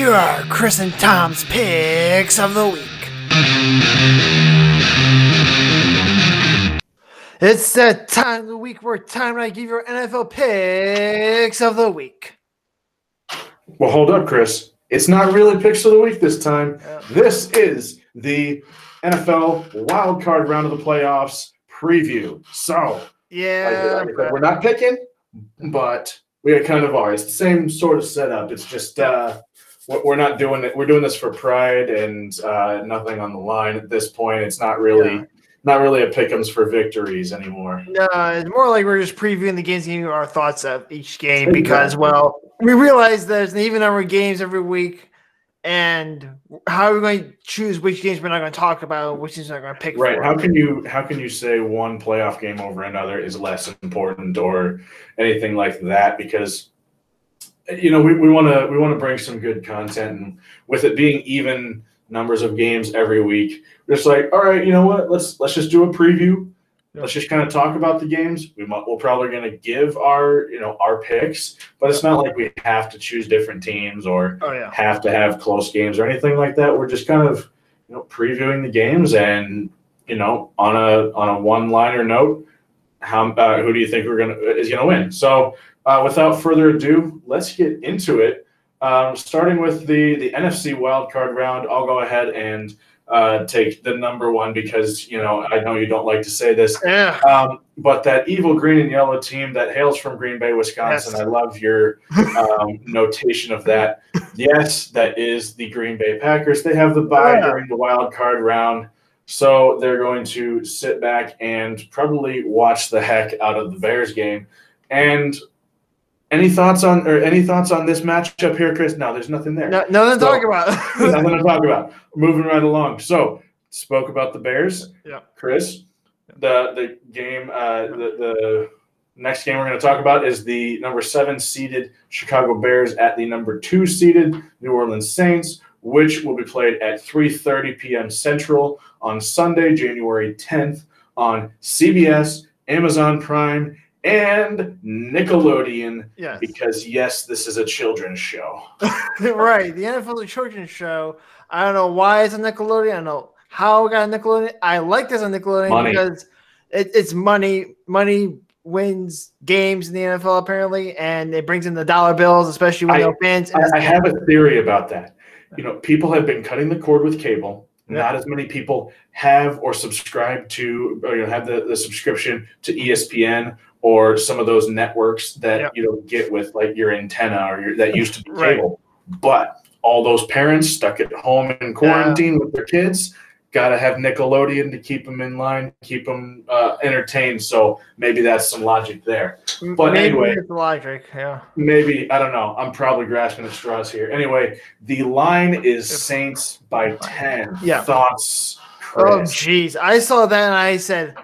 Here are Chris and Tom's picks of the week. It's that time of the week where time I give your NFL picks of the week. Well, hold up, Chris. It's not really picks of the week this time. Yeah. This is the NFL wild card round of the playoffs preview. So, Yeah, like I said, we're not picking, but we are kind of are. It's the same sort of setup. It's just uh, we're we're not doing it. We're doing this for pride and uh, nothing on the line at this point. It's not really. Yeah. Not really a pickums for victories anymore. No, it's more like we're just previewing the games, giving our thoughts of each game because, well, we realize there's an even number of games every week, and how are we going to choose which games we're not going to talk about, which games we're not going to pick? Right. For? How can you how can you say one playoff game over another is less important or anything like that? Because you know we want to we want to bring some good content, and with it being even numbers of games every week, we're just like, all right, you know what? Let's let's just do a preview. Let's just kind of talk about the games. We might, we're probably going to give our you know our picks, but it's not like we have to choose different teams or Oh yeah, have to have close games or anything like that. We're just kind of you know previewing the games and you know on a on a one liner note, how uh, who do you think we're gonna is gonna win? So uh, without further ado, let's get into it. Um, starting with the the NFC wildcard round, I'll go ahead and uh, take the number one because you know I know you don't like to say this, yeah. um, but that evil green and yellow team that hails from Green Bay, Wisconsin. Yes. I love your um, notation of that. Yes, that is the Green Bay Packers. They have the bye Yeah. during the wild card round, so they're going to sit back and probably watch the heck out of the Bears game. And any thoughts on or any thoughts on this matchup here, Chris? No, there's nothing there No, nothing to So- talk about. nothing to talk about. Moving right along. So spoke about the Bears. Yeah. Chris, the the game, uh, the the next game we're going to talk about is the number seven seeded Chicago Bears at the number two seeded New Orleans Saints, which will be played at 3:30 p.m. Central on Sunday, January 10th on CBS, Amazon Prime, and Nickelodeon. yes, Because yes, this is a children's show. right. The NFL is a Children's Show. I don't know why it's on Nickelodeon. I don't know how it got on Nickelodeon. I like this on Nickelodeon Money. because it, it's money. Money wins games in the NFL apparently, and it brings in the dollar bills, especially when I- no fans. I, I have a theory about that. You know, people have been cutting the cord with cable. Not as many people have or subscribe to, or you know, have the, the subscription to ESPN or some of those networks that Yeah. you know get with like your antenna or your, that used to be Right. cable. But all those parents stuck at home in quarantine with their kids got to have Nickelodeon to keep them in line, keep them uh, entertained. So maybe that's some logic there. but Maybe anyway. logic. Yeah. Maybe I don't know. I'm probably grasping at straws here. Anyway, the line is Saints by ten. Yeah. Thoughts, Oh, Chris? jeez. I saw that and I said,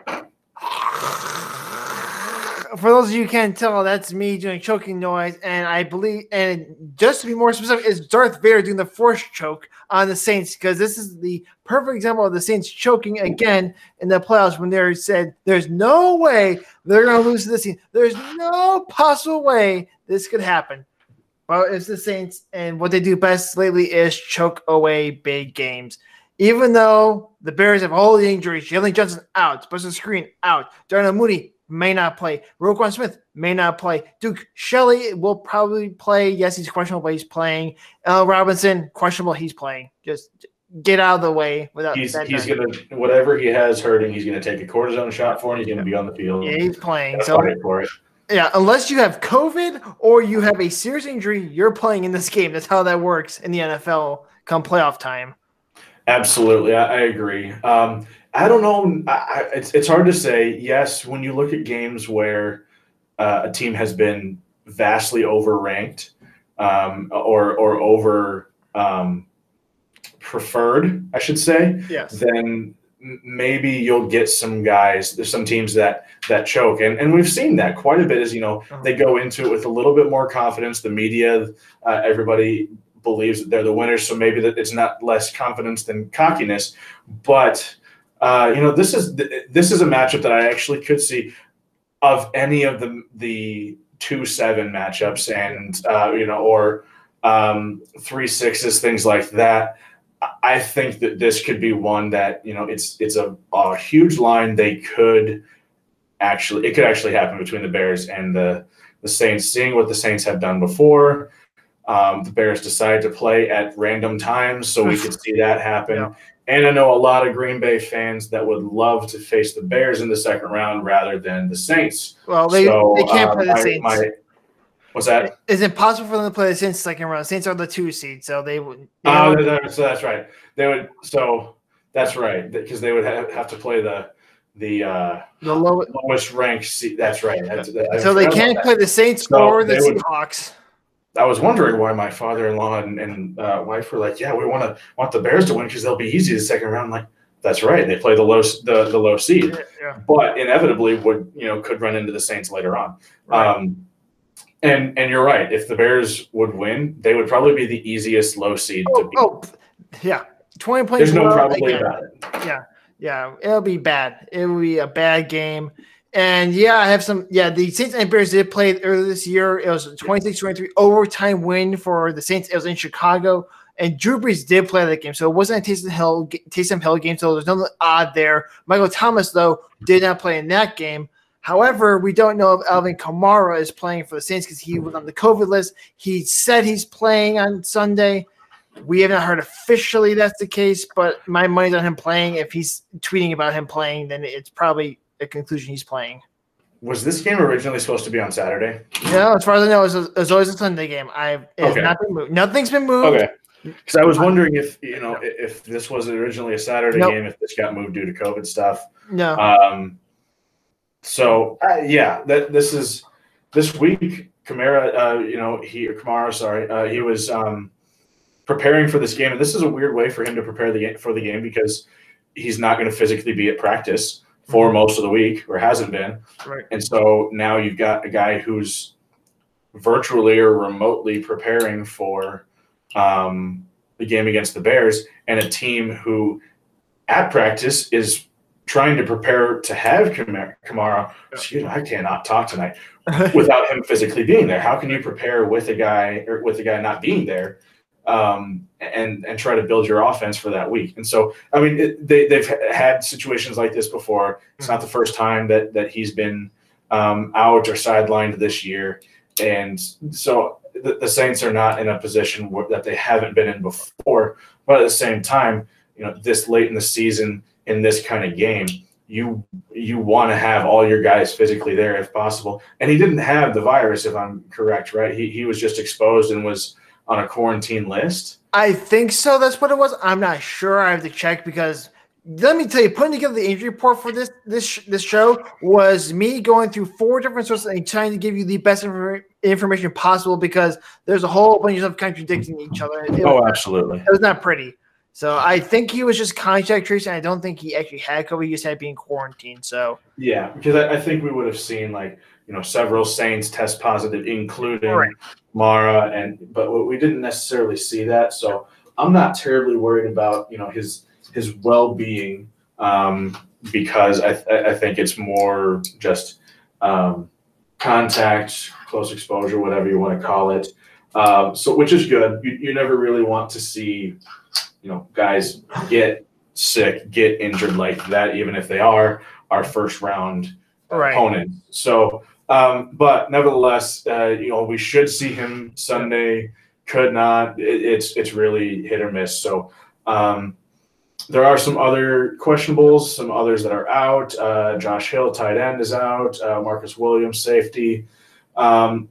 for those of you who can't tell, that's me doing choking noise. And I believe, and just to be more specific, is Darth Vader doing the force choke on the Saints because this is the perfect example of the Saints choking again in the playoffs when they said, There's no way they're going to lose to this team. There's no possible way this could happen. Well, it's the Saints, and what they do best lately is choke away big games even though the Bears have all the injuries, Jaylon Johnson out, Spencer Screen out, Darnell Mooney may not play, Roquan Smith may not play, Duke Shelley will probably play. Yes, he's questionable, but he's playing. L. Robinson questionable, he's playing. Just get out of the way without. He's he's gonna whatever he has hurting. He's gonna take a cortisone shot for, and he's gonna be on the field. Yeah, he's playing. So for it. yeah, unless you have COVID or you have a serious injury, you're playing in this game. That's how that works in the NFL come playoff time. Absolutely, I, I agree. Um, I don't know. I, I, it's it's hard to say. Yes, when you look at games where uh, a team has been vastly overranked um, or or over um, preferred, I should say, Yes. then maybe you'll get some guys. There's some teams that that choke, and and we've seen that quite a bit. As you know, Uh-huh. they go into it with a little bit more confidence. The media, uh, everybody believes that they're the winners, so maybe that it's not less confidence than cockiness. But uh, you know, this is this is a matchup that I actually could see of any of the the two seven matchups, and uh, you know, or um, three sixes, things like that. I think that this could be one that you know it's it's a, a huge line. They could actually it could actually happen between the Bears and the the Saints. Seeing what the Saints have done before, um, the Bears decided to play at random times, so we could see that happen. Yeah. And I know a lot of Green Bay fans that would love to face the Bears in the second round rather than the Saints. Well, they, So, they can't uh, play the my- Saints. my- what's that? Is it possible for them to play the Saints second round. Saints are the two seed, so they would. Oh, that- so that's right. They would. So that's right because they would have, have to play the the uh, the low, lowest ranked. seat. That's right. That's, that- so they can't play the Saints So or the they would- Seahawks. I was wondering why my father-in-law and, and uh, wife were like, "Yeah, we want to want the Bears to win because they'll be easy the second round." I'm like, that's right. They play the low the, the low seed, Yeah, yeah. but inevitably would you know could run into the Saints later on. Right. Um, and and you're right. If the Bears would win, they would probably be the easiest low seed to Oh, beat. oh, yeah. Twenty points. There's no below, probably about it. Yeah, yeah, it'll be bad. It will be a bad game. And yeah, I have some. Yeah, the Saints and Bears did play earlier this year. It was a 26 23 overtime win for the Saints. It was in Chicago. And Drew Brees did play that game. So it wasn't a Taysom Hill, Taysom Hill game. So there's nothing odd there. Michael Thomas, though, did not play in that game. However, we don't know if Alvin Kamara is playing for the Saints because he was on the COVID list. He said he's playing on Sunday. We have not heard officially that's the case, but my money's on him playing. If he's tweeting about him playing, then it's probably a conclusion he's playing. Was this game originally supposed to be on Saturday? No, as far as I know, it's, it's always a Sunday game. I've Okay. not been moved. Nothing's been moved. Okay. Because I was wondering if you know if this was originally a Saturday Nope. game, if this got moved due to COVID stuff. No. Um, so uh, yeah, that this is this week. Kamara, uh, you know, he or Kamara, sorry, uh, he was um, preparing for this game, and this is a weird way for him to prepare the game for the game because he's not going to physically be at practice for most of the week or hasn't been, Right. and so now you've got a guy who's virtually or remotely preparing for um, the game against the Bears, and a team who at practice is trying to prepare to have Kamara. Kamara excuse me, I cannot talk tonight without him physically being there. How can you prepare with a guy or with a guy not being there, um, and and try to build your offense for that week? And so, I mean, it, they they've had situations like this before. It's not the first time that that he's been um, out or sidelined this year, and so the, the Saints are not in a position where, that they haven't been in before. But at the same time, you know, this late in the season in this kind of game, you you want to have all your guys physically there if possible. And he didn't have the virus, if I'm correct, right? He he was just exposed and was on a quarantine list. I think so. That's what it was. I'm not sure. I have to check because let me tell you, putting together the injury report for this this this show was me going through four different sources and trying to give you the best infor- information possible because there's a whole bunch of stuff contradicting each other. It, Oh, was, absolutely. it was not pretty. So I think he was just contact tracing. I don't think he actually had COVID. He just had being quarantined. So Yeah, because I, I think we would have seen like you know several Saints test positive, including Right. Mara, and but we didn't necessarily see that. So I'm not terribly worried about you know his his well being um, because I I think it's more just um, contact, close exposure, whatever you want to call it. Um, so which is good. You you never really want to see you know guys get sick, get injured like that, even if they are our first round Right. opponent. So, um, but nevertheless, uh, you know, we should see him Sunday. Could not. It, it's it's really hit or miss. So, um, there are some other questionables, some others that are out. Uh, Josh Hill, tight end, is out. Uh, Marcus Williams, safety. Um,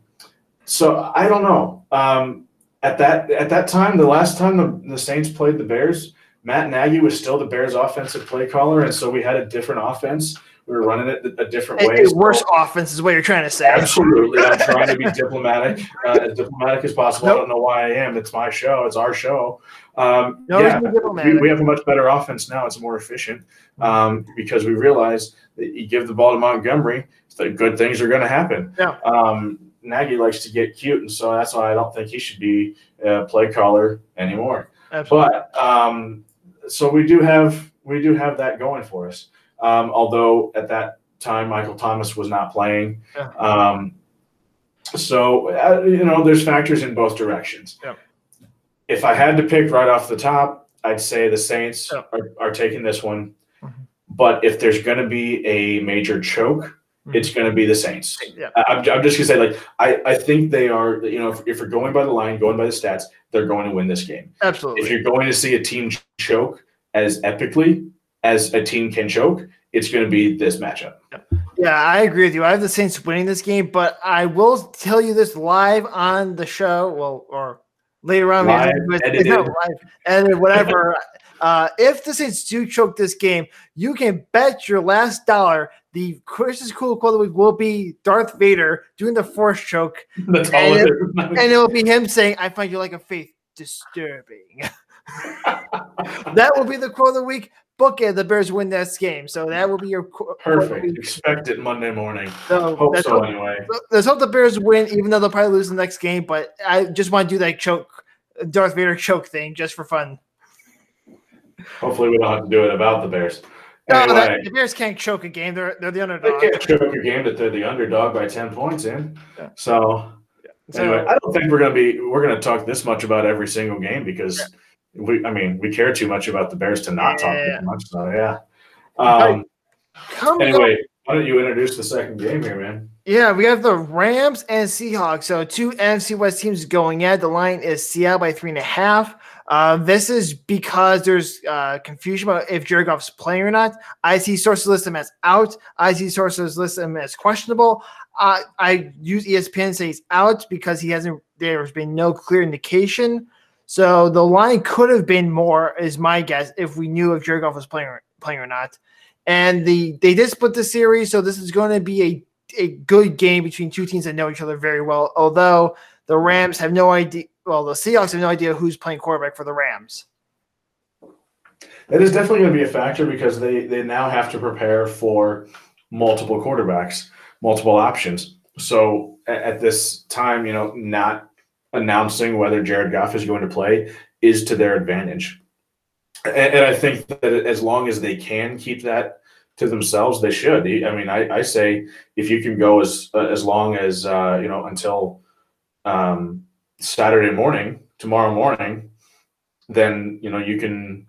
so I don't know. Um, at that at that time, the last time the, the Saints played the Bears, Matt Nagy was still the Bears' offensive play caller, and so we had a different offense. We were running it a different way. So- worse offense is what you're trying to say. Absolutely. I'm trying to be diplomatic, uh, as diplomatic as possible. I don't know why I am. It's my show. It's our show. Um, No, yeah, we, we have a much better offense now. It's more efficient um, because we realize that you give the ball to Montgomery, the good things are going to happen. Yeah. Um, Nagy likes to get cute, and so that's why I don't think he should be a play caller anymore. Absolutely. But um, so we do have we do have that going for us. Um, although at that time Michael Thomas was not playing. Yeah. Um, So uh, you know, there's factors in both directions. Yep. If I had to pick right off the top, I'd say the Saints Yep. are, are taking this one. Mhm. But if there's going to be a major choke, Mhm. it's going to be the Saints. Yeah. I- I'm, I'm just going to say, like, I, I think they are, you know, if, if we're going by the line, going by the stats, they're going to win this game. Absolutely. If you're going to see a team choke as epically as a team can choke, it's going to be this matchup. Yeah, I agree with you. I have the Saints winning this game, but I will tell you this live on the show. Well, or later on, Live, not live, edited, whatever. uh, if the Saints do choke this game, you can bet your last dollar the Christmas Cool Quote of the Week will be Darth Vader doing the Force choke, And it and it will be him saying, "I find you like a faith disturbing." that will be the quote of the week. Book it. The Bears win this game, so that will be your qu- quote of the Perfect. Expect it Monday morning. So Hope so what- anyway. Let's hope the Bears win, even though they'll probably lose the next game. But I just want to do that choke, Darth Vader choke thing, just for fun. Hopefully we don't have to do it about the Bears. No, that, the Bears can't choke a game. They're they're the underdog. they can't choke a game that they're the underdog by ten points in. Yeah. So So, anyway, I don't think we're gonna be we're gonna talk this much about every single game because we I mean we care too much about the Bears to not talk Yeah. this much. So yeah. Um, coming up, anyway, why don't you introduce the second game here, man? yeah, we have the Rams and Seahawks. So two NFC West teams going at. The line is Seattle by three and a half. Uh, this is because there's uh, confusion about if Jared Goff's playing or not. I see sources list him as out. I see sources list him as questionable. Uh, I use ESPN to say he's out because he hasn't. There's been no clear indication. So the line could have been more, is my guess, if we knew if Jared Goff was playing or, playing or not. And the they did split the series, so this is going to be a a good game between two teams that know each other very well. Although the Rams have no idea. Well, the Seahawks have no idea who's playing quarterback for the Rams. That is definitely going to be a factor because they they now have to prepare for multiple quarterbacks, multiple options. So at this time, you know, not announcing whether Jared Goff is going to play is to their advantage. And, and I think that as long as they can keep that to themselves, they should. I mean, I, I say if you can go as as long as uh, you know until um, Saturday morning, tomorrow morning, then you know you can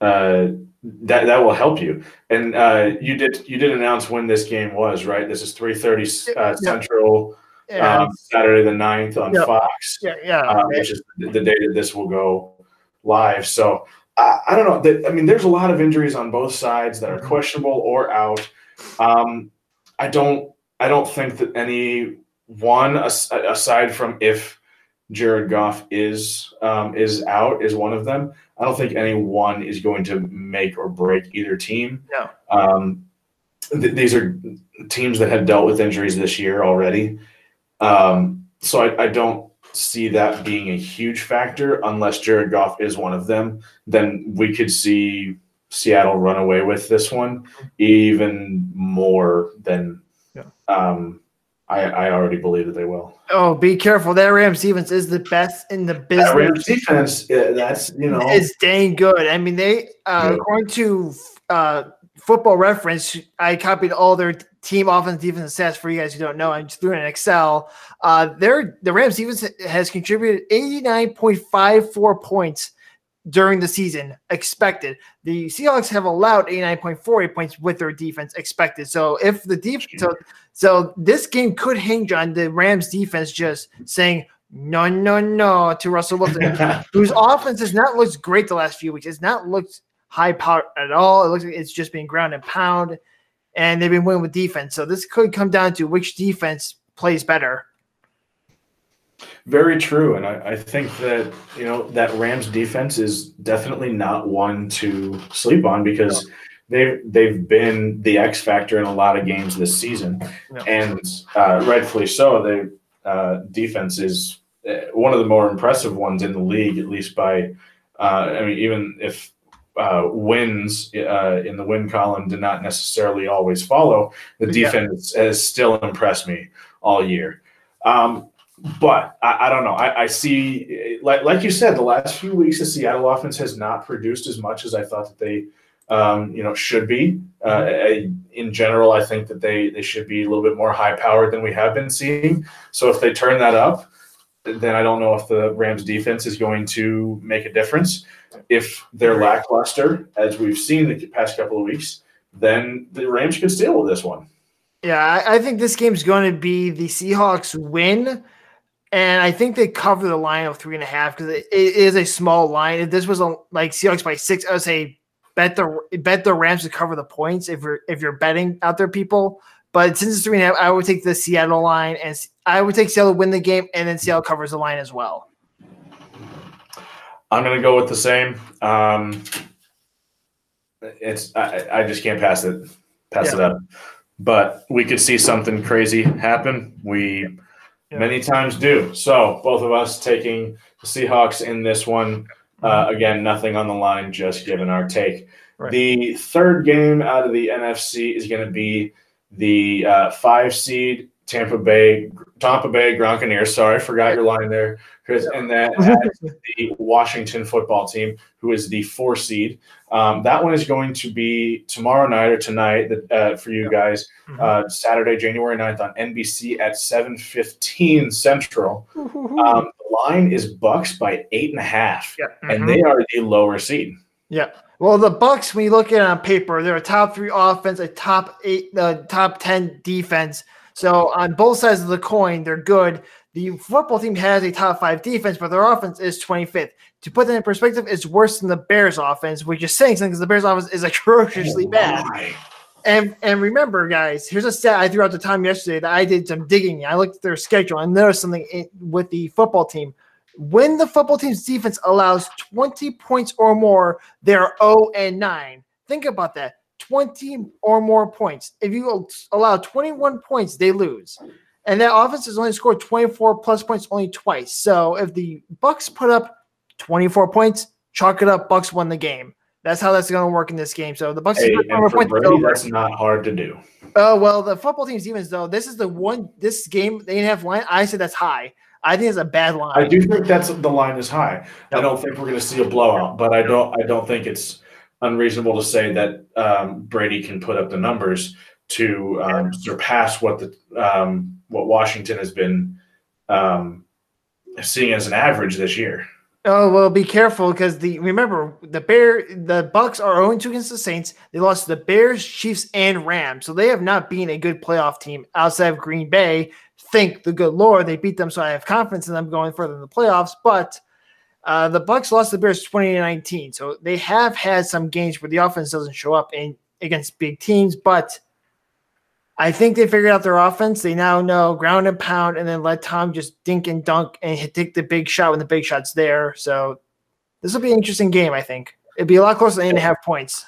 uh, that that will help you. And uh, you did you did announce when this game was, right? This is three thirty uh, Yeah. Central, Yeah, um, Saturday the 9th on Yeah. Fox, yeah, yeah. uh, which is the day that this will go live. So I, I don't know. That, I mean, there's a lot of injuries on both sides that are Mhm. questionable or out. Um, I don't I don't think that any one as- aside from if Jared Goff is um, is out is one of them. I don't think any one is going to make or break either team. No. Um, th- these are teams that have dealt with injuries this year already. Um, so I, I don't see that being a huge factor unless Jared Goff is one of them. Then we could see Seattle run away with this one even more than Yeah. um, I, I already believe that they will. Oh, be careful. That Rams defense is the best in the That business. Rams defense, uh, that's you know, It's dang good. I mean, they uh, Yeah. according to uh, Football Reference, I copied all their team offense defense stats for you guys who don't know. I just threw it in Excel. Uh, their the Rams defense has contributed eighty nine point five four points during the season expected. The Seahawks have allowed 89.48 points with their defense expected. So if the defense, so, so this game could hinge on the Rams defense just saying no, no, no to Russell Wilson, whose offense has not looked great the last few weeks. It's not looked high power at all. It looks like it's just being ground and pound, and they've been winning with defense. So this could come down to which defense plays better. Very true, and I, I think that you know that Rams defense is definitely not one to sleep on because they've they've been the X factor in a lot of games this season, Yeah. and uh, rightfully so. They uh, defense is uh, one of the more impressive ones in the league, at least by uh, I mean even if uh, wins uh, in the win column did not necessarily always follow, the Yeah. defense has still impressed me all year. Um, but I, I don't know. I, I see, like like you said, the last few weeks the Seattle offense has not produced as much as I thought that they um, you know, should be. Uh, in general, I think that they they should be a little bit more high powered than we have been seeing. So if they turn that up, then I don't know if the Rams defense is going to make a difference. If they're lackluster, as we've seen the past couple of weeks, then the Rams could steal this one. Yeah, I, think this game's going to be the Seahawks win. And I think they cover the line of three and a half because it is a small line. If this was a, like Seahawks by six, I would say bet the bet the Rams to cover the points if you're if you're betting out there, people. But since it's three and a half, I would take the Seattle line, and I would take Seattle win the game, and then Seattle covers the line as well. I'm going to go with the same. Um, it's I, I just can't pass it pass yeah. it up. But we could see something crazy happen. We yeah. many times do. So both of us taking the Seahawks in this one. Uh, again, nothing on the line, just giving our take. Right. The third game out of the NFC is going to be the uh, five seed Tampa Bay, Tampa Bay Gronkaneers. Sorry, I forgot your line there, Chris. And then the Washington football team, who is the four seed. Um, that one is going to be tomorrow night or tonight uh, for you guys, mm-hmm. uh, Saturday, January 9th on NBC at 7:15 Central. Um, the line is Bucks by eight and a half, yeah. mm-hmm. and they are the lower seed. Yeah. Well, the Bucks, when you look at it on paper, they're a top three offense, a top eight, uh, top ten defense. So on both sides of the coin, they're good. The football team has a top five defense, but their offense is 25th. To put that in perspective, it's worse than the Bears' offense, which is saying something because the Bears' offense is atrociously oh, bad. And and remember, guys, here's a stat I threw out the time yesterday that I did some digging. I looked at their schedule and noticed something in, with the football team. When the football team's defense allows 20 points or more, they're 0 and 9. Think about that. 20 or more points. If you allow 21 points, they lose. And that offense has only scored 24 plus points only twice. So if the Bucks put up 24 points, chalk it up. Bucks won the game. That's how that's going to work in this game. So the Bucks. Hey, for Brady, that's not hard to do. Oh well, the football team's defense though. This is the one. This game they didn't have line. I said that's high. I think it's a bad line. I do think that's the line is high. I don't think we're going to see a blowout, but I don't. I don't think it's unreasonable to say that um, Brady can put up the numbers to um, surpass what the um, what Washington has been um, seeing as an average this year. Oh well, be careful because the remember the Bear the Bucks are 0 2 against the Saints. They lost to the Bears, Chiefs, and Rams, so they have not been a good playoff team outside of Green Bay. Thank the good Lord they beat them, so I have confidence in them going further in the playoffs. But uh, the Bucks lost the Bears 2019, so they have had some games where the offense doesn't show up in against big teams, but I think they figured out their offense. They now know ground and pound, and then let Tom just dink and dunk and take the big shot when the big shot's there. So this will be an interesting game. I think it'd be a lot closer than eight and a half points.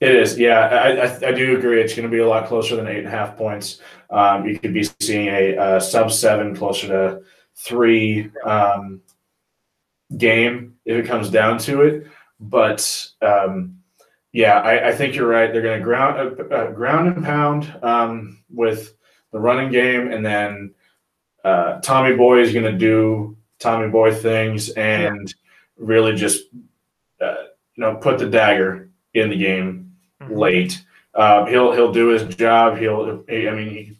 It is, yeah. I, I, I do agree. It's going to be a lot closer than eight and a half points. Um, you could be seeing a, sub seven, closer to three um, game if it comes down to it. But um, yeah, I, I, think you're right. They're going to ground uh, uh, ground and pound um, with the running game, and then uh, Tommy Boy is going to do Tommy Boy things and yeah. really just uh, you know put the dagger in the game. Late. Uh, he'll he'll do his job. He'll I mean he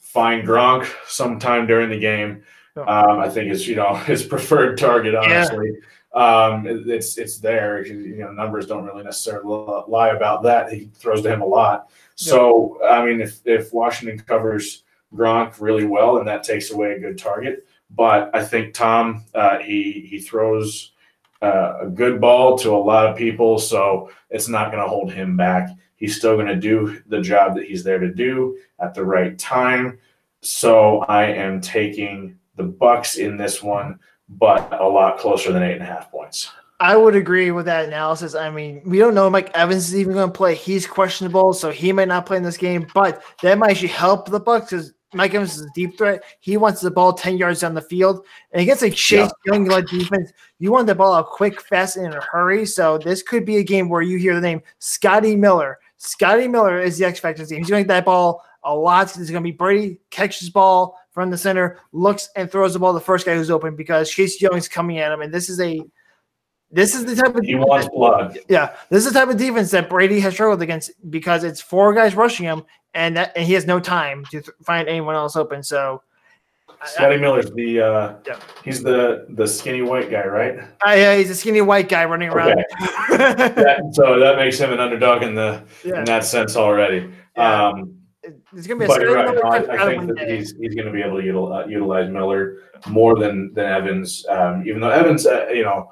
find Gronk sometime during the game. Um, I think it's you know his preferred target honestly. Yeah um, it's it's there. You know, numbers don't really necessarily lie about that. He throws to him a lot. So I mean, if if Washington covers Gronk really well, and that takes away a good target. But I think Tom uh, he he throws uh, a good ball to a lot of people, so it's not going to hold him back. He's still going to do the job that he's there to do at the right time. So I am taking the Bucks in this one but a lot closer than eight and a half points. I would agree with that analysis. I mean, we don't know Mike Evans is even going to play. He's questionable, so he might not play in this game. But that might actually help the Bucks because Mike Evans is a deep threat. He wants the ball ten yards down the field, and against a Chase yeah. Young led defense, you want the ball out quick, fast, and in a hurry. So this could be a game where you hear the name Scotty Miller. Scotty Miller is the X factor team. He's going to get that ball a lot. It's going to be Brady catches ball from the center, looks and throws the ball to the first guy who's open because Chase Young is coming at him. And this is a This is the type of he wants blood. Yeah, this is the type of defense that Brady has struggled against because it's four guys rushing him, and that and he has no time to th- find anyone else open. So, Scotty Miller's the uh, Yeah. he's the the skinny white guy, right? I, uh, he's a skinny white guy running around. Okay. That- so that makes him an underdog in the yeah, in that sense already. Yeah. Um, it's gonna be a but you're right. I, I think that day. he's he's going to be able to util, uh, utilize Miller more than than Evans. Um, even though Evans, uh, you know,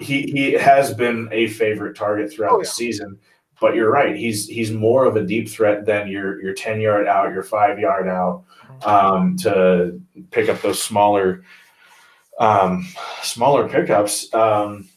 he he has been a favorite target throughout Oh, the season. But you're right. He's he's more of a deep threat than your your ten yard out, your five yard out um, to pick up those smaller um, smaller pickups. Um,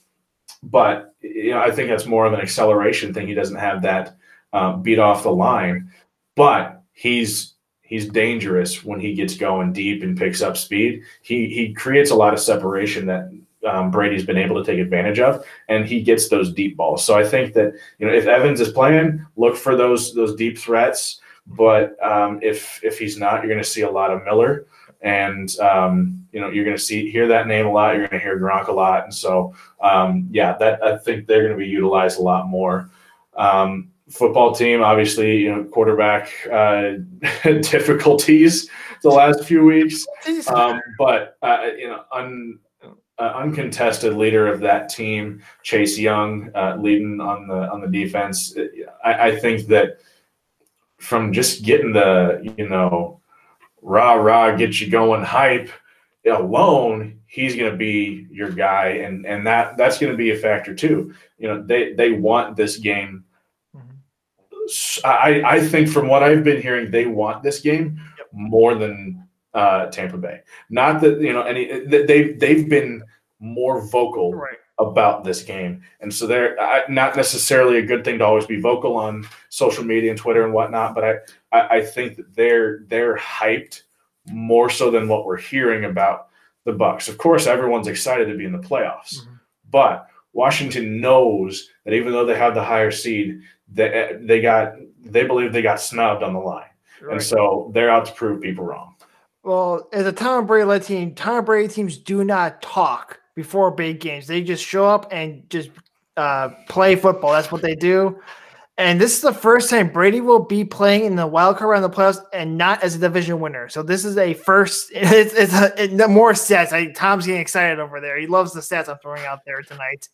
but you know, I think that's more of an acceleration thing. He doesn't have that um, beat off the line, but he's he's dangerous when he gets going deep and picks up speed. He he creates a lot of separation that um, Brady's been able to take advantage of, and he gets those deep balls. So I think that you know if Evans is playing, look for those those deep threats. But um, if if he's not, you're going to see a lot of Miller, and um, you know you're going to see hear that name a lot. You're going to hear Gronk a lot, and so um, yeah, that I think they're going to be utilized a lot more. Um, football team, obviously, you know, quarterback uh, difficulties the last few weeks, um, but uh, you know, un, uh, uncontested leader of that team, Chase Young, uh, leading on the on the defense. I, I think that from just getting the you know rah rah get you going hype alone, he's going to be your guy, and and that that's going to be a factor too. You know, they they want this game. Mhm. I I think from what I've been hearing, they want this game Yep. more than uh, Tampa Bay. Not that you know any they they've been more vocal Right. about this game, and so they're I, not necessarily a good thing to always be vocal on social media and Twitter and whatnot. But I I, I think that they're they're hyped more so than what we're hearing about the Bucks. Of course, everyone's excited to be in the playoffs, Mhm. but Washington knows that even though they have the higher seed, they they got they believe they got snubbed on the line, and so they're out to prove people wrong. Well, as a Tom Brady led team, Tom Brady teams do not talk before big games. They just show up and just uh, play football. That's what they do. And this is the first time Brady will be playing in the wild card round of the playoffs and not as a division winner. So this is a first. It's, it's a, it, more stats. I, Tom's getting excited over there. He loves the stats I'm throwing out there tonight.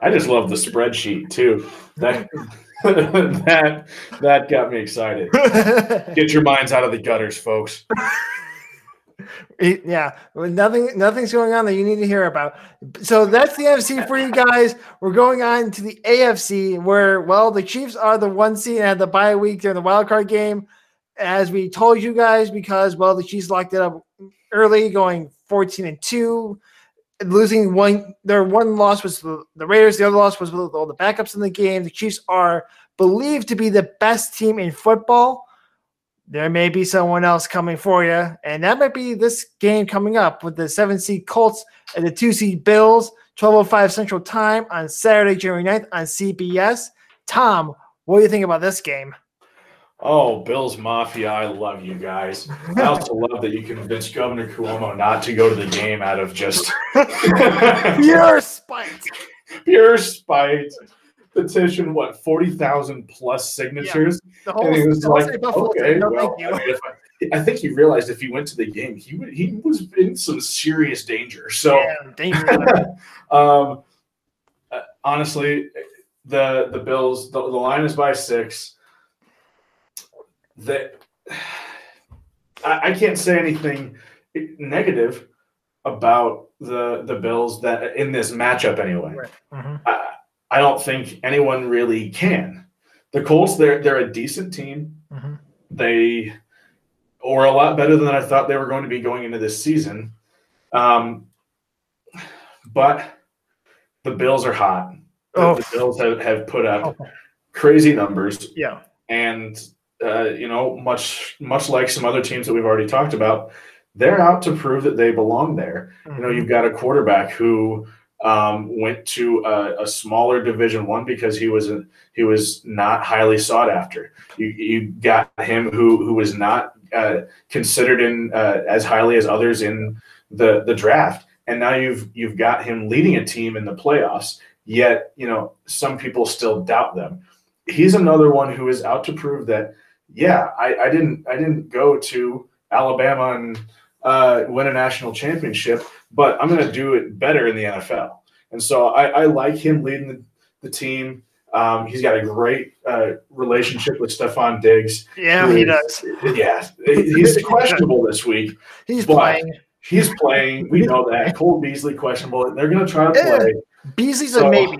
I just love the spreadsheet too. That that that got me excited. Get your minds out of the gutters, folks. Yeah, nothing, nothing's going on that you need to hear about. So that's the NFC for you guys. We're going on to the AFC, where well, the Chiefs are the one seed and had the bye week during the wild card game, as we told you guys, because well, the Chiefs locked it up early, going fourteen and two, losing one. Their one loss was the, Raiders. The other loss was with all the backups in the game. The Chiefs are believed to be the best team in football there may be someone else coming for you, and that might be this game coming up with the seven seed Colts and the two seed Bills, 1205 Central Time on Saturday, January 9th on CBS. Tom, what do you think about this game? Oh, Bills Mafia, I love you guys. I also love that you convinced Governor Cuomo not to go to the game out of just Pure spite. pure spite. Petition, what, 40,000 plus signatures? The whole, and he was like, state of Buffalo okay, no, well, thank you. I, mean, I, I think he realized if he went to the game, he would, he was in some serious danger. So, Yeah, um, uh, honestly, the the Bills, the, the line is by six. That I, I can't say anything negative about the the Bills that in this matchup anyway. Right. Mhm. I, I don't think anyone really can. The Colts, they're they're a decent team. Mhm. They were a lot better than I thought they were going to be going into this season. Um, but the Bills are hot. The, Oh. the Bills have, have put up Oh, crazy numbers, yeah. and uh, you know, much much like some other teams that we've already talked about, they're out to prove that they belong there. You know, you've got a quarterback who um, went to a, a smaller Division One because he was a, he was not highly sought after. You you got him who who was not uh, considered in uh, as highly as others in the the draft, and now you've you've got him leading a team in the playoffs. Yet, you know, some people still doubt them. He's another one who is out to prove that, yeah, I, I didn't I didn't go to Alabama and uh, win a national championship, but I'm going to do it better in the NFL. And so I, I like him leading the, the team. Um, he's got a great uh, relationship with Stefon Diggs. Yeah, he does. Yeah, he's questionable this week. He's playing. He's playing. We know that. Cole Beasley questionable. They're going to try to play. Beasley's so, a maybe.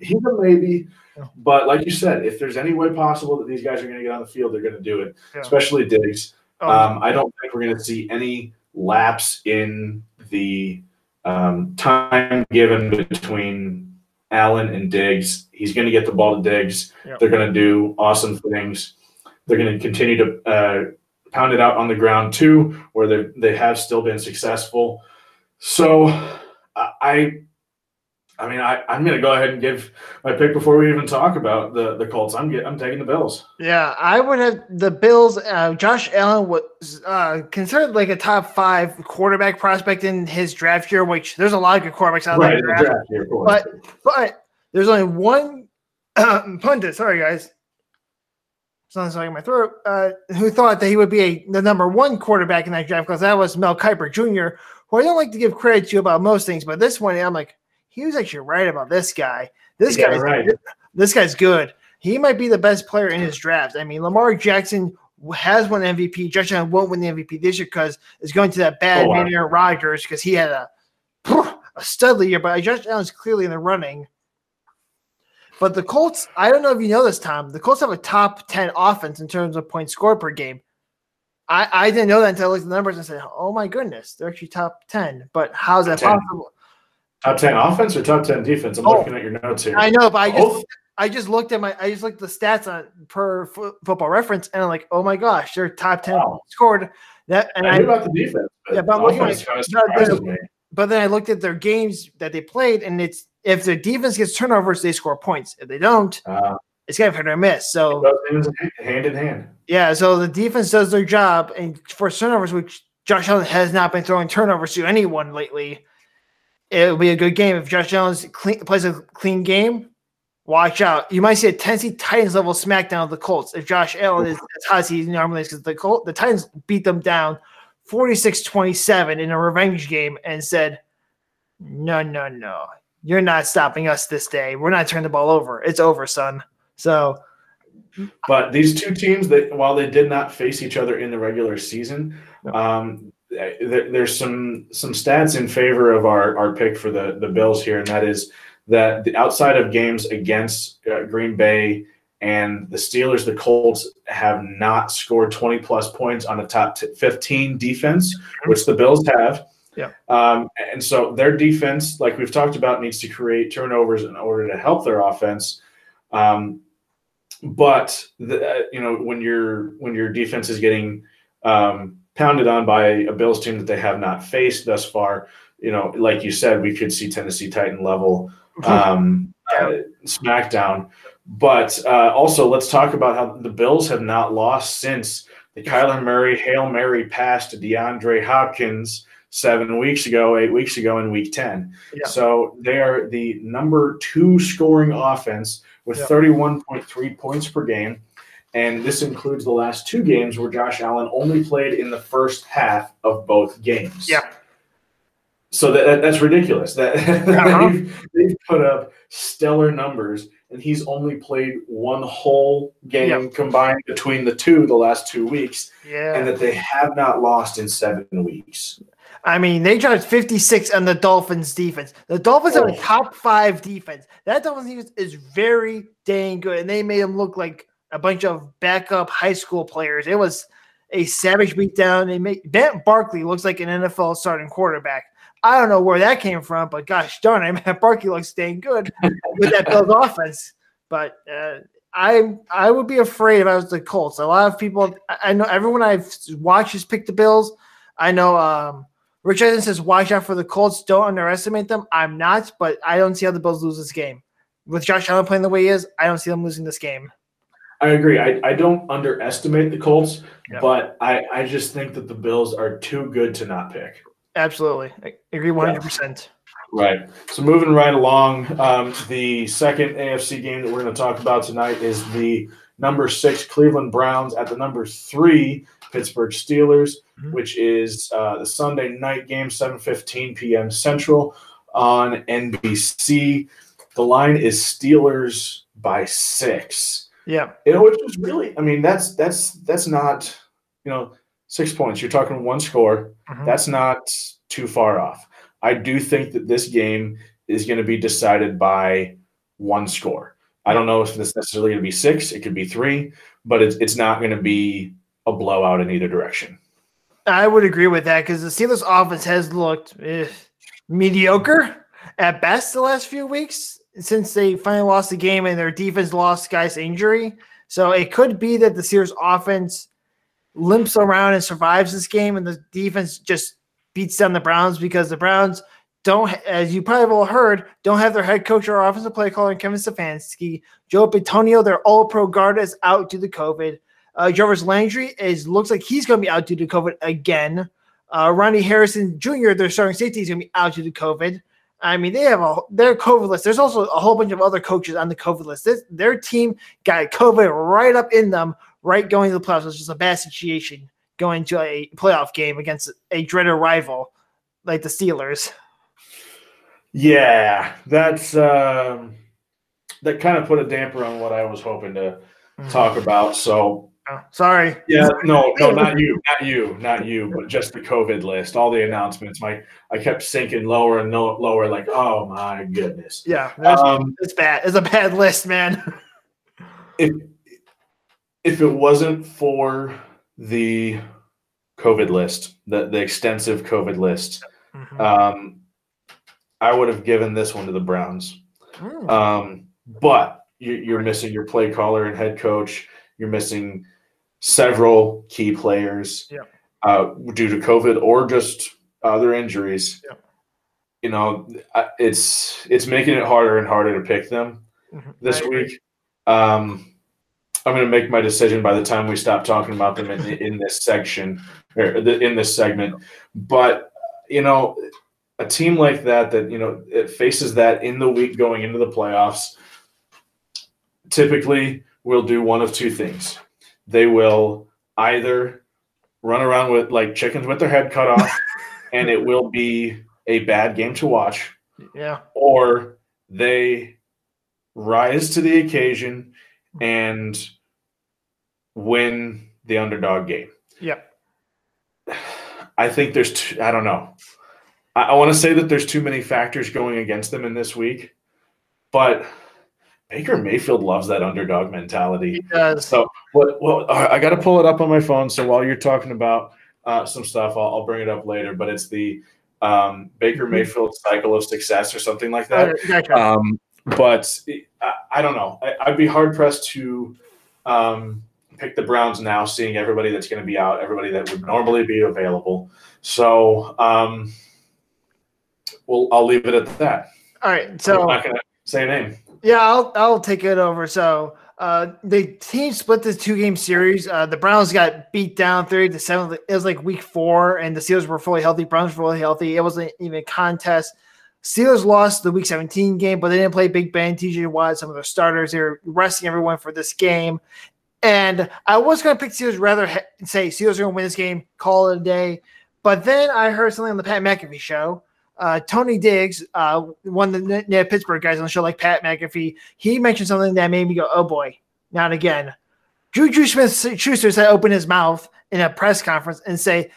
He's a maybe. But like you said, if there's any way possible that these guys are going to get on the field, they're going to do it. Yeah. Especially Diggs. Oh, um, I don't think we're going to see any lapse in the um, time given between Allen and Diggs. He's going to get the ball to Diggs. Yep. They're going to do awesome things. They're going to continue to uh, pound it out on the ground too, where they they have still been successful. So I I mean, I, I'm going to go ahead and give my pick before we even talk about the, the Colts. I'm get, I'm taking the Bills. Yeah, I would have the Bills. Uh, Josh Allen was uh, considered like a top five quarterback prospect in his draft year, which there's a lot of good quarterbacks out right, there. Draft year, but but there's only one uh, pundit. Sorry, guys. Something's in my throat. Uh, who thought that he would be a, the number one quarterback in that draft? Because that was Mel Kiper Jr., who I don't like to give credit to about most things, but this one I'm like he was actually right about this guy. This yeah, guy's right. This guy's good. He might be the best player in his draft. I mean, Lamar Jackson has won MVP. Josh Allen won't win the MVP this year because it's going to that bad oh, wow. man Aaron Rodgers because he had a a studly year. But Josh Allen's clearly in the running. But the Colts, I don't know if you know this, Tom. The Colts have a top ten offense in terms of points scored per game. I, I didn't know that until I looked at the numbers and said, "Oh my goodness, they're actually top ten. But how's that 10. possible? Top ten offense or top ten defense? I'm oh, looking at your notes here. I know, but I just I just looked at my I just looked at the stats on per football reference and I'm like, oh my gosh, they're top ten wow. scored. That and I, I knew about the defense. yeah, but I'm but then I looked at their games that they played, and it's if the defense gets turnovers, they score points. If they don't, uh, it's kind of hit or miss. So hand in hand. Yeah, so the defense does their job, and for turnovers, which Josh Allen has not been throwing turnovers to anyone lately it'll be a good game. If Josh Jones clean, plays a clean game, watch out. You might see a Tennessee Titans level smackdown of the Colts if Josh Allen is as hot as he normally is because the Colt, the Titans beat them down 46-27 in a revenge game and said, No, no, no. You're not stopping us this day. We're not turning the ball over. It's over, son. So but these two teams that while they did not face each other in the regular season, um, there's some some stats in favor of our our pick for the the Bills here, and that is that the outside of games against uh, Green Bay and the Steelers, the Colts have not scored 20 plus points on the top 15 defense, which the Bills have. Yeah. Um, and so their defense, like we've talked about, needs to create turnovers in order to help their offense. Um, but the, uh, you know when your when your defense is getting um, pounded on by a Bills team that they have not faced thus far. You know, like you said, we could see Tennessee Titan level mm-hmm. um, uh, SmackDown. But uh, also, let's talk about how the Bills have not lost since the Kyler Murray Hail Mary pass to DeAndre Hopkins seven weeks ago, eight weeks ago in week 10. Yeah. So they are the number two scoring offense with yeah. 31.3 points per game. And this includes the last two games where Josh Allen only played in the first half of both games. Yeah. So that, that that's ridiculous. That uh-huh. they've, they've, put up stellar numbers, and he's only played one whole game yep. combined between the two the last two weeks. Yeah. And that they have not lost in seven weeks. I mean, they dropped 56 on the Dolphins defense. The Dolphins oh. have a top five defense. That Dolphins defense is very dang good, and they made them look like a bunch of backup high school players. It was a savage beatdown. They make Matt Barkley looks like an NFL starting quarterback. I don't know where that came from, but gosh darn it, Matt Barkley looks staying good with that Bills offense. But uh, I I would be afraid if I was the Colts. A lot of people, I know everyone I've watched has picked the Bills. I know um, Rich Eisen says watch out for the Colts. Don't underestimate them. I'm not, but I don't see how the Bills lose this game. With Josh Allen playing the way he is, I don't see them losing this game. I agree. I, I don't underestimate the Colts, yep. but I, I just think that the Bills are too good to not pick. Absolutely, I agree one hundred percent. Right. So moving right along, um, the second AFC game that we're going to talk about tonight is the number six Cleveland Browns at the number three Pittsburgh Steelers, Mhm. which is uh, the Sunday night game, 7:15 p.m. Central on NBC. The line is Steelers by six. Yeah, You know, which is really, I mean, that's that's that's not, you know, six points. You're talking one score. Mhm. That's not too far off. I do think that this game is going to be decided by one score. I don't know if it's necessarily going to be six. It could be three, but it's it's not going to be a blowout in either direction. I would agree with that because the Steelers' offense has looked eh, mediocre at best the last few weeks since they finally lost the game and their defense lost guys injury. So it could be that the Steelers' offense limps around and survives this game, and the defense just beats down the Browns because the Browns don't, as you probably all heard, don't have their head coach or offensive play caller Kevin Stefanski. Joe Bitonio, their all-pro guard, is out due to COVID. Uh, Jarvis Landry is looks like he's going to be out due to COVID again. Uh, Ronnie Harrison Jr., their starting safety, is going to be out due to COVID. I mean, they have a their COVID list. There's also a whole bunch of other coaches on the COVID list. This, their team got COVID right up in them, right going to the playoffs. It's just a bad situation going to a playoff game against a dreaded rival like the Steelers. Yeah, that's um, that kind of put a damper on what I was hoping to talk about. So Oh, sorry. Yeah, no, no, not you, not you, not you, but just the COVID list, all the announcements. My, I kept sinking lower and lower, like, oh my goodness. Yeah, Um, it's bad. It's a bad list, man. if if it wasn't for the COVID list, the the extensive COVID list, Mhm. um, I would have given this one to the Browns. Mm. Um, but you, you're missing your play caller and head coach. You're missing several key players Yeah. uh, due to COVID or just other injuries. Yeah. You know, it's it's making it harder and harder to pick them Mhm. this I week. Um, I'm going to make my decision by the time we stop talking about them in, in this section or the, in this segment. But you know, a team like that that you know it faces that in the week going into the playoffs typically will do one of two things they will either run around with like chickens with their head cut off and it will be a bad game to watch Yeah. or they rise to the occasion and win the underdog game Yep. I think there's, too, I don't know. I, I want to say that there's too many factors going against them in this week, but Baker Mayfield loves that underdog mentality. He does. So, what? Well, I got to pull it up on my phone. So while you're talking about uh, some stuff, I'll, I'll bring it up later. But it's the um, Baker Mayfield cycle of success or something like that. Gotcha. Um, but I, I don't know. I, I'd be hard pressed to um, pick the Browns now, seeing everybody that's going to be out, everybody that would normally be available. So, um, well, I'll leave it at that. All right. So I'm not going to say a name. Yeah, I'll I'll take it over. So uh, the team split this two game series. Uh, the Browns got beat down thirty to seven. It was like week four, and the Steelers were fully healthy. Browns were fully healthy. It wasn't even a contest. Steelers lost the week 17 game, but they didn't play Big Ben, TJ Watt, some of their starters. They were resting everyone for this game. And I was going to pick Steelers rather ha- say Steelers are going to win this game, call it a day. But then I heard something on the Pat McAfee show. Uh, Tony Diggs, uh, one of the Pittsburgh guys on the show, like Pat McAfee, he mentioned something that made me go, "Oh boy, not again." Juju Smith Schuster said open his mouth in a press conference and say,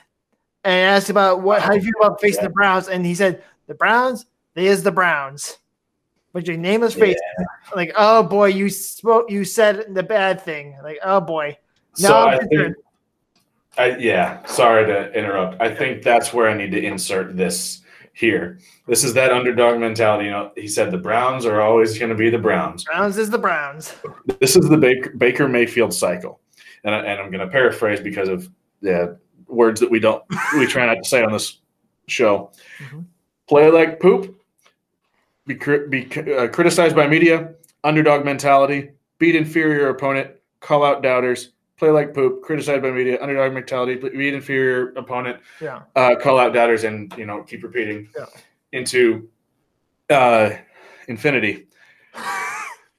and asked about what how do you feel about facing the Browns, and he said, "The Browns, they is the Browns." But your nameless face, like, oh boy, you spoke, you said the bad thing, like, oh boy. No, I I'm think, I, yeah, sorry to interrupt. I think that's where I need to insert this here. This is that underdog mentality. You know, he said the Browns are always going to be the Browns. Browns is the Browns. This is the Baker, Baker Mayfield cycle, and, I, and I'm going to paraphrase because of the words that we don't we try not to say on this show. Mhm. Play like poop, be be uh, criticized by media, underdog mentality, beat inferior opponent, call out doubters, play like poop, criticized by media, underdog mentality, beat inferior opponent, Yeah. uh, call out doubters, and you know keep repeating Yeah. into uh, infinity.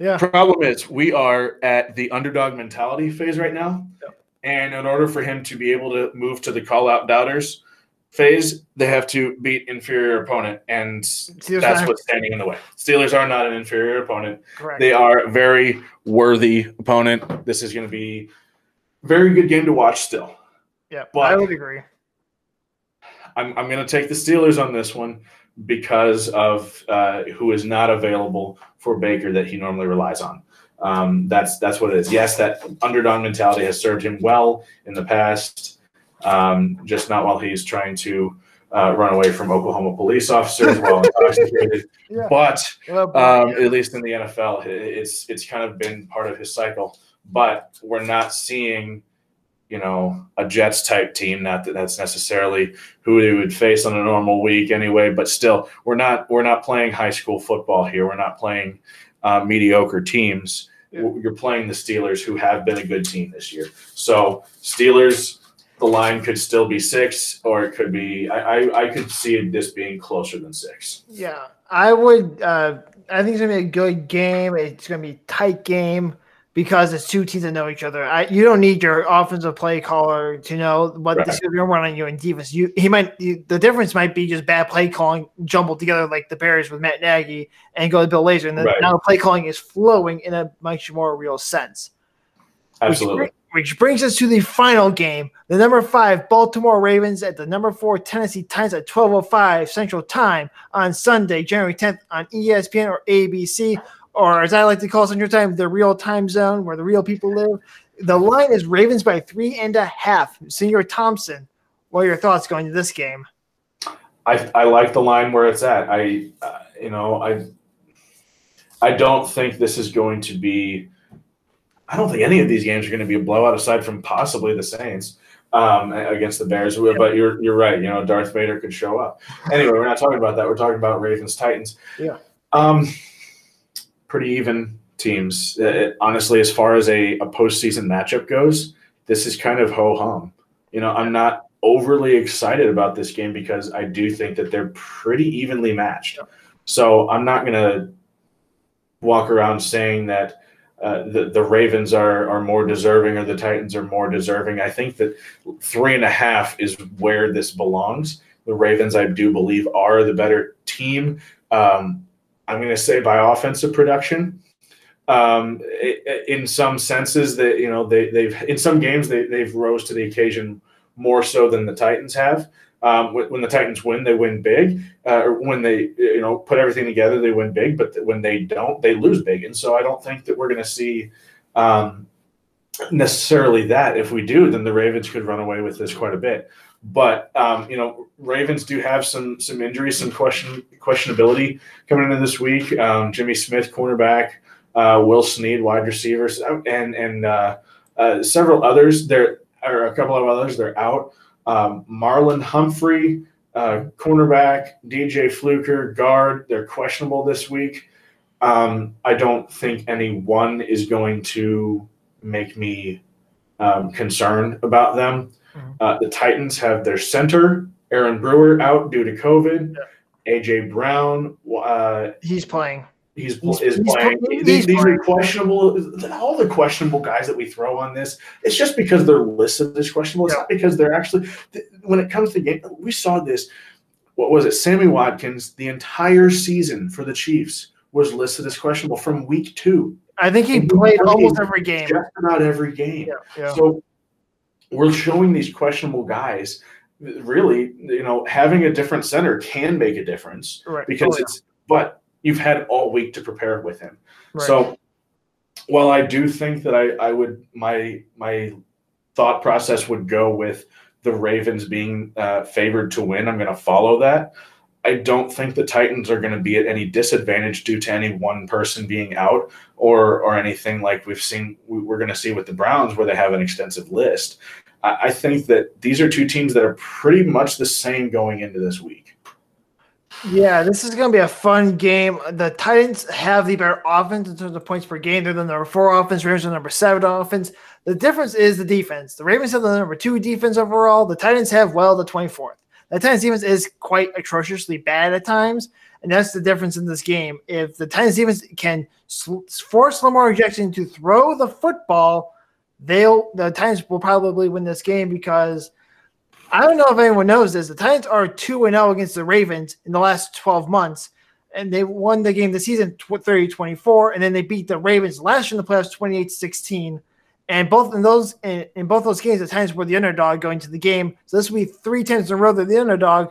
Yeah. Problem is, we are at the underdog mentality phase right now, Yep. and in order for him to be able to move to the call out doubters phase, they have to beat inferior opponent, and Steelers that's what's standing in the way. Steelers are not an inferior opponent. correct. They are a very worthy opponent. This is going to be very good game to watch still. yeah, but- I would agree. I'm, I'm going to take the Steelers on this one because of uh, who is not available for Baker that he normally relies on. Um, that's that's what it is. Yes, that underdog mentality has served him well in the past, um, just not while he's trying to uh, run away from Oklahoma police officers while intoxicated. Yeah. But um, at least in the NFL, it's it's kind of been part of his cycle. But we're not seeing, you know, a Jets type team. Not that that's necessarily who they would face on a normal week anyway. But still, we're not we're not playing high school football here. We're not playing uh, mediocre teams. Yeah. You're playing the Steelers, who have been a good team this year. So Steelers. The line could still be six, or it could be. I, I, I could see this being closer than six. Yeah, I would. Uh, I think it's gonna be a good game. It's gonna be a tight game because it's two teams that know each other. I, you don't need your offensive play caller to know what Right. the Steelers are gonna run on you in defense. You he might you, the difference might be just bad play calling jumbled together like the Bears with Matt Nagy and go to Bill Lazor, and then Right. now the play calling is flowing in a much more real sense. Absolutely. Which, which brings us to the final game. The number five Baltimore Ravens at the number four Tennessee Titans at 12.05 Central Time on Sunday, January 10th on ESPN or ABC, or as I like to call Central Time, the real time zone where the real people live. The line is Ravens by three and a half. Senior Thompson, what are your thoughts going to this game? I, I like the line where it's at. I, uh, you know, I, I don't think this is going to be. I don't think any of these games are going to be a blowout, aside from possibly the Saints um, against the Bears. But you're you're right. You know, Darth Vader could show up. Anyway, we're not talking about that. We're talking about Ravens Titans. Yeah. Um, pretty even teams. Uh, honestly, as far as a, a postseason matchup goes, this is kind of ho hum. You know, I'm not overly excited about this game because I do think that they're pretty evenly matched. So I'm not going to walk around saying that uh, the the Ravens are are more deserving or the Titans are more deserving. I think that three and a half is where this belongs. The Ravens, I do believe, are the better team. Um, I'm going to say by offensive production. Um, in some senses, that you know they they've in some games they they've rose to the occasion more so than the Titans have. Um, when, when the Titans win, they win big. Uh, or when they you know put everything together, they win big. But when they don't, they lose big. And so I don't think that we're going to see um, necessarily that. If we do, then the Ravens could run away with this quite a bit. But um, you know, Ravens do have some some injuries, some question questionability coming into this week. Um, Jimmy Smith, cornerback, uh, Will Snead, wide receivers, and and uh, uh, several others. There are a couple of others. They're out. Um, Marlon Humphrey, uh, cornerback, DJ Fluker, guard. They're questionable this week. Um, I don't think any one is going to make me um, concerned about them. Mhm. Uh, the Titans have their center, Aaron Brewer, out due to COVID. AJ Brown, uh, He's playing. he's, He's- is he's playing. playing- These, he's these are questionable. All the questionable guys that we throw on this, it's just because they're listed as questionable. It's Yeah. not because they're actually. When it comes to game, we saw this. What was it? Sammy Watkins, the entire season for the Chiefs was listed as questionable from week two, I think he He's played playing. almost every game. just about every game. Yeah, yeah. So we're showing these questionable guys. Really, you know, having a different center can make a difference Right. because Oh, yeah. it's. But you've had all week to prepare with him. Right. So while I do think that I, I would my my thought process would go with the Ravens being uh, favored to win, I'm going to follow that. I don't think the Titans are going to be at any disadvantage due to any one person being out or or anything like we've seen we- we're going to see with the Browns where they have an extensive list. I, think that these are two teams that are pretty much the same going into this week. Yeah, this is going to be a fun game. The Titans have the better offense in terms of points per game. They're the number four offense. Ravens are the number seven offense. The difference is the defense. The Ravens have the number two defense overall. The Titans have, well, the 24th. The Titans defense is quite atrociously bad at times, and that's the difference in this game. If the Titans defense can force Lamar Jackson to throw the football, they'll the Titans will probably win this game because I don't know if anyone knows this. The Titans are 2 and 0 against the Ravens in the last 12 months, and they won the game this season 30 24, and then they beat the Ravens last year in the playoffs 28 16. And both in those in, in, both those games, the Titans were the underdog going to the game. So this will be three times in a row they're the underdog.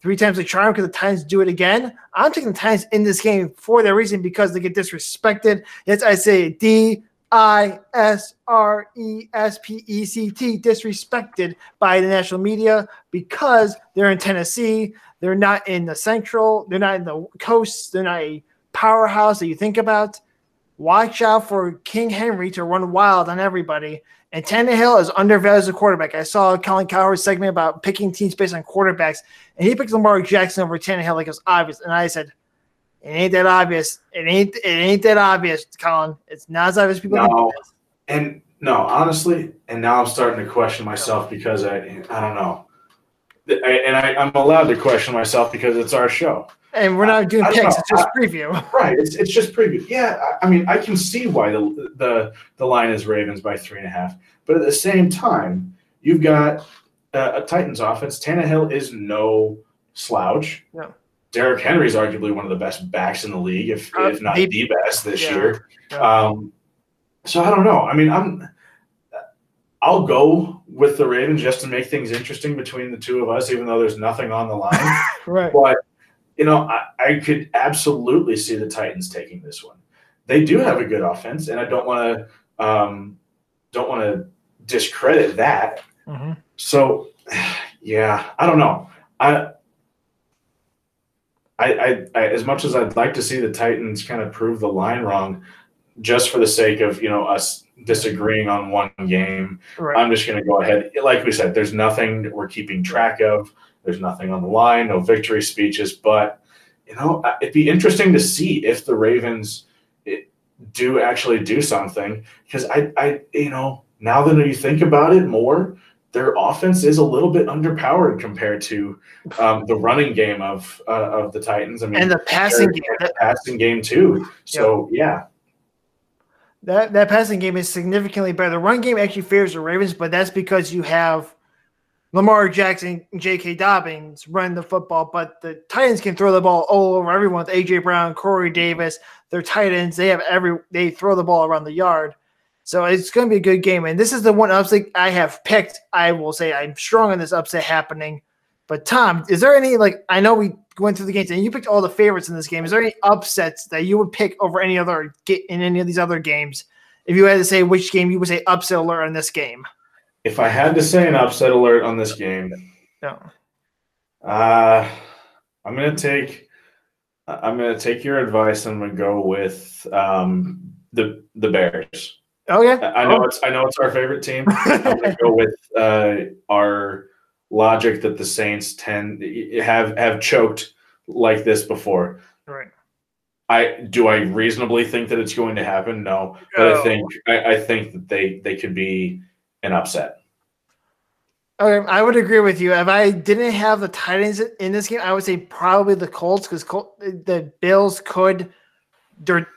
Three times they charm because the Titans do it again. I'm taking the Titans in this game for that reason because they get disrespected. Yes, I say D I S R E S P E C T, disrespected by the national media because they're in Tennessee. They're not in the Central. They're not in the coast. They're not a powerhouse that you think about. Watch out for King Henry to run wild on everybody. And Tannehill is undervalued as a quarterback. I saw Colin Cowherd's segment about picking teams based on quarterbacks, and he picked Lamar Jackson over Tannehill like it was obvious. And I said, it ain't that obvious. It ain't. It ain't that obvious, Colin. It's not as obvious as people. No, and no, honestly, and now I'm starting to question myself because I, I don't know, and I, I'm allowed to question myself because it's our show. And we're not doing picks; it's just preview. Right. It's, it's just preview. Yeah. I, I mean, I can see why the the the line is Ravens by three and a half, but at the same time, you've got uh, a Titans offense. Tannehill is no slouch. No. Derrick Henry is arguably one of the best backs in the league, if uh, if not the best this yeah. year. Yeah. Um, so I don't know. I mean, I'm I'll go with the Ravens just to make things interesting between the two of us, even though there's nothing on the line. right. But you know, I, I could absolutely see the Titans taking this one. They do have a good offense, and I don't want to um, don't want to discredit that. Mm-hmm. So, yeah, I don't know. I I, I, I, as much as I'd like to see the Titans kind of prove the line wrong, just for the sake of you know us disagreeing on one game, right. I'm just going to go ahead. Like we said, there's nothing we're keeping track of. There's nothing on the line, no victory speeches. But you know, it'd be interesting to see if the Ravens eh, do actually do something because I, I, you know, now that you think about it more, their offense is a little bit underpowered compared to um, the running game of uh, of the Titans. I mean, and the passing game, the passing game too. So yeah. That that passing game is significantly better. The run game actually favors the Ravens, but that's because you have Lamar Jackson, J.K. Dobbins run the football, but the Titans can throw the ball all over everyone with A.J. Brown, Corey Davis. They're Titans. They have every they throw the ball around the yard. So it's going to be a good game. And this is the one upset I have picked. I will say I'm strong on this upset happening. But Tom, is there any like I know we went through the games and you picked all the favorites in this game. Is there any upsets that you would pick over any other in any of these other games? If you had to say which game you would say upset alert on this game. If I had to say an upset alert on this game, no. Uh I'm gonna take I'm gonna take your advice. And I'm gonna go with um, the the Bears. Oh yeah, I know oh. it's I know it's our favorite team. I'm gonna go with uh, our logic that the Saints tend have have choked like this before. Right. I do I reasonably think that it's going to happen? No, but I think I, I think that they they could be an upset. Okay, I would agree with you. If I didn't have the Titans in this game, I would say probably the Colts because Col- the Bills could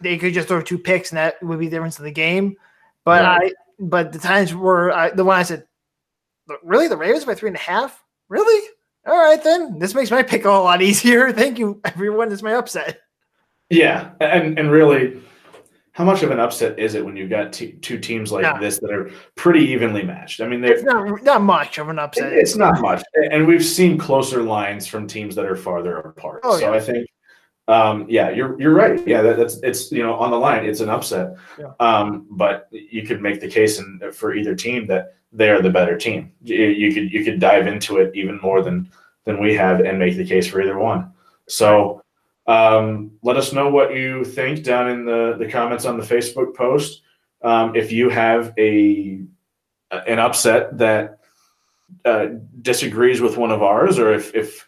they could just throw two picks and that would be the difference in the game. But. I, but the times were I, the one I said, really, the Ravens by three and a half? Really? All right, then this makes my pick a lot easier. Thank you, everyone. This is my upset. Yeah, and and really, how much of an upset is it when you've got t- two teams like no. this that are pretty evenly matched? I mean, it's not not much of an upset. It's not much, and we've seen closer lines from teams that are farther apart. Oh, so yeah. I think um, yeah, you're you're right. Yeah, that, that's it's you know on the line. It's an upset. Yeah. Um, but you could make the case in, for either team that they are the better team. You, you, could you could dive into it even more than than we have and make the case for either one. So um, let us know what you think down in the the comments on the Facebook post. Um, if you have a an upset that uh, disagrees with one of ours, or if if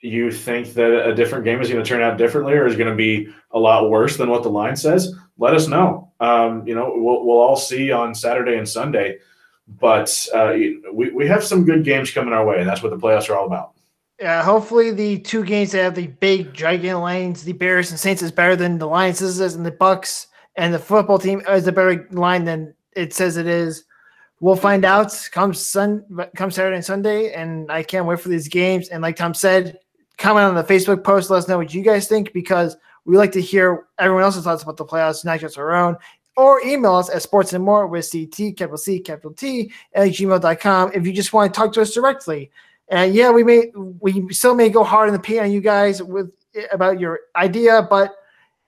you think that a different game is going to turn out differently or is going to be a lot worse than what the line says, let us know. Um, you know, we'll, we'll all see on Saturday and Sunday. But uh, we, we have some good games coming our way, and that's what the playoffs are all about. Yeah, hopefully the two games that have the big giant lines, the Bears and Saints, is better than the Lions is, and the Bucs and the football team is a better line than it says it is. We'll find out come Sun come Saturday and Sunday, and I can't wait for these games. And like Tom said, comment on the Facebook post. Let us know what you guys think because we like to hear everyone else's thoughts about the playoffs, not just our own. Or email us at sports and more with CT, capital C, capital T, at gmail.com if you just want to talk to us directly. And yeah, we may we still may go hard in the paint on you guys with about your idea, but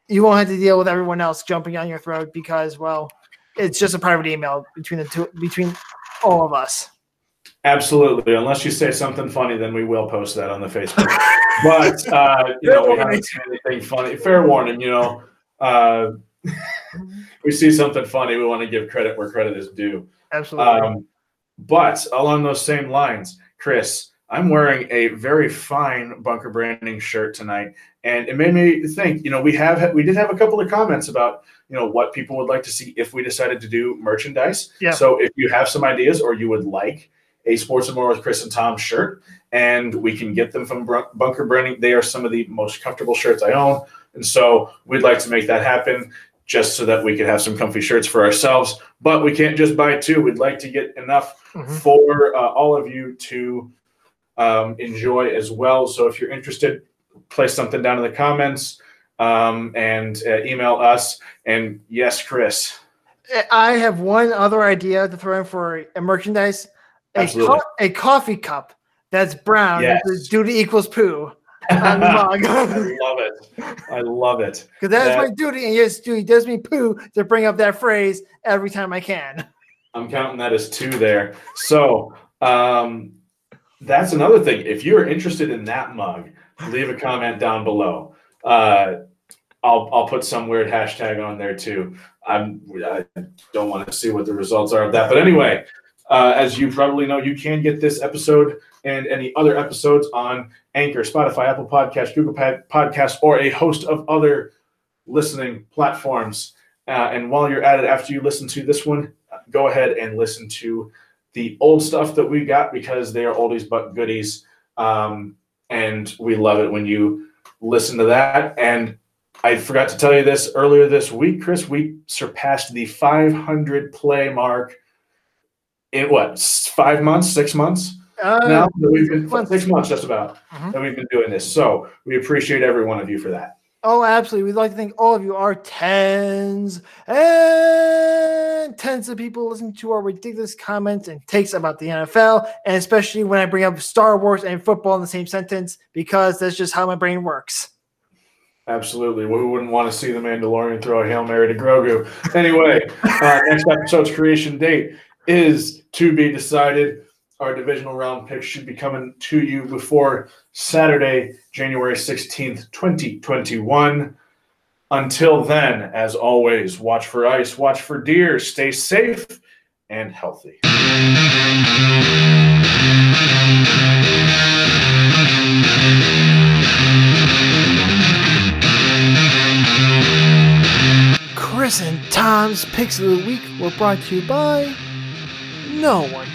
you won't have to deal with everyone else jumping on your throat because well, it's just a private email between the two between all of us. Absolutely. Unless you say something funny, then we will post that on the Facebook. but uh, you know, we haven't seen anything funny. Fair warning, you know. Uh, we see something funny, we want to give credit where credit is due. Absolutely. Um, but along those same lines, Chris, I'm wearing a very fine Bunker Branding shirt tonight, and it made me think. You know, we have we did have a couple of comments about you know what people would like to see if we decided to do merchandise. Yeah. So if you have some ideas or you would like a Sports and More with Chris and Tom shirt, and we can get them from Bunker Branding. They are some of the most comfortable shirts I own, and so we'd like to make that happen just so that we could have some comfy shirts for ourselves. But we can't just buy two. We'd like to get enough mm-hmm. for uh, all of you to um, enjoy as well. So if you're interested, place something down in the comments um, and uh, email us. And yes, Chris. I have one other idea to throw in for a merchandise. A, co- a coffee cup that's brown. Yes. Duty equals poo on the mug. I love it. I love it. Because that is my duty, and yes, duty does me poo to bring up that phrase every time I can. I'm counting that as two there. So um, that's another thing. If you're interested in that mug, leave a comment down below. Uh, I'll I'll put some weird hashtag on there too. I'm I don't want to see what the results are of that, but anyway, uh, as you probably know, you can get this episode and any other episodes on Anchor, Spotify, Apple Podcast, Google Podcast, or a host of other listening platforms. Uh, and while you're at it, after you listen to this one, go ahead and listen to the old stuff that we got because they are oldies but goodies. Um, and we love it when you listen to that. And I forgot to tell you this earlier this week, Chris. We surpassed the 500 play mark in what five months, six months uh, now we've been months. six months just about mm-hmm. that we've been doing this. So we appreciate every one of you for that. Oh, absolutely. We'd like to thank all of you, our tens and tens of people listening to our ridiculous comments and takes about the NFL, and especially when I bring up Star Wars and football in the same sentence, because that's just how my brain works. Absolutely. We wouldn't want to see the Mandalorian throw a Hail Mary to Grogu. Anyway, uh, next episode's creation date is to be decided. Our divisional round picks should be coming to you before Saturday, January 16th, 2021. Until then, as always, watch for ice, watch for deer, stay safe and healthy. Chris and Tom's Picks of the Week were brought to you by no one.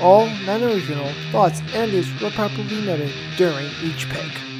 All non-original thoughts and views were properly noted during each pick.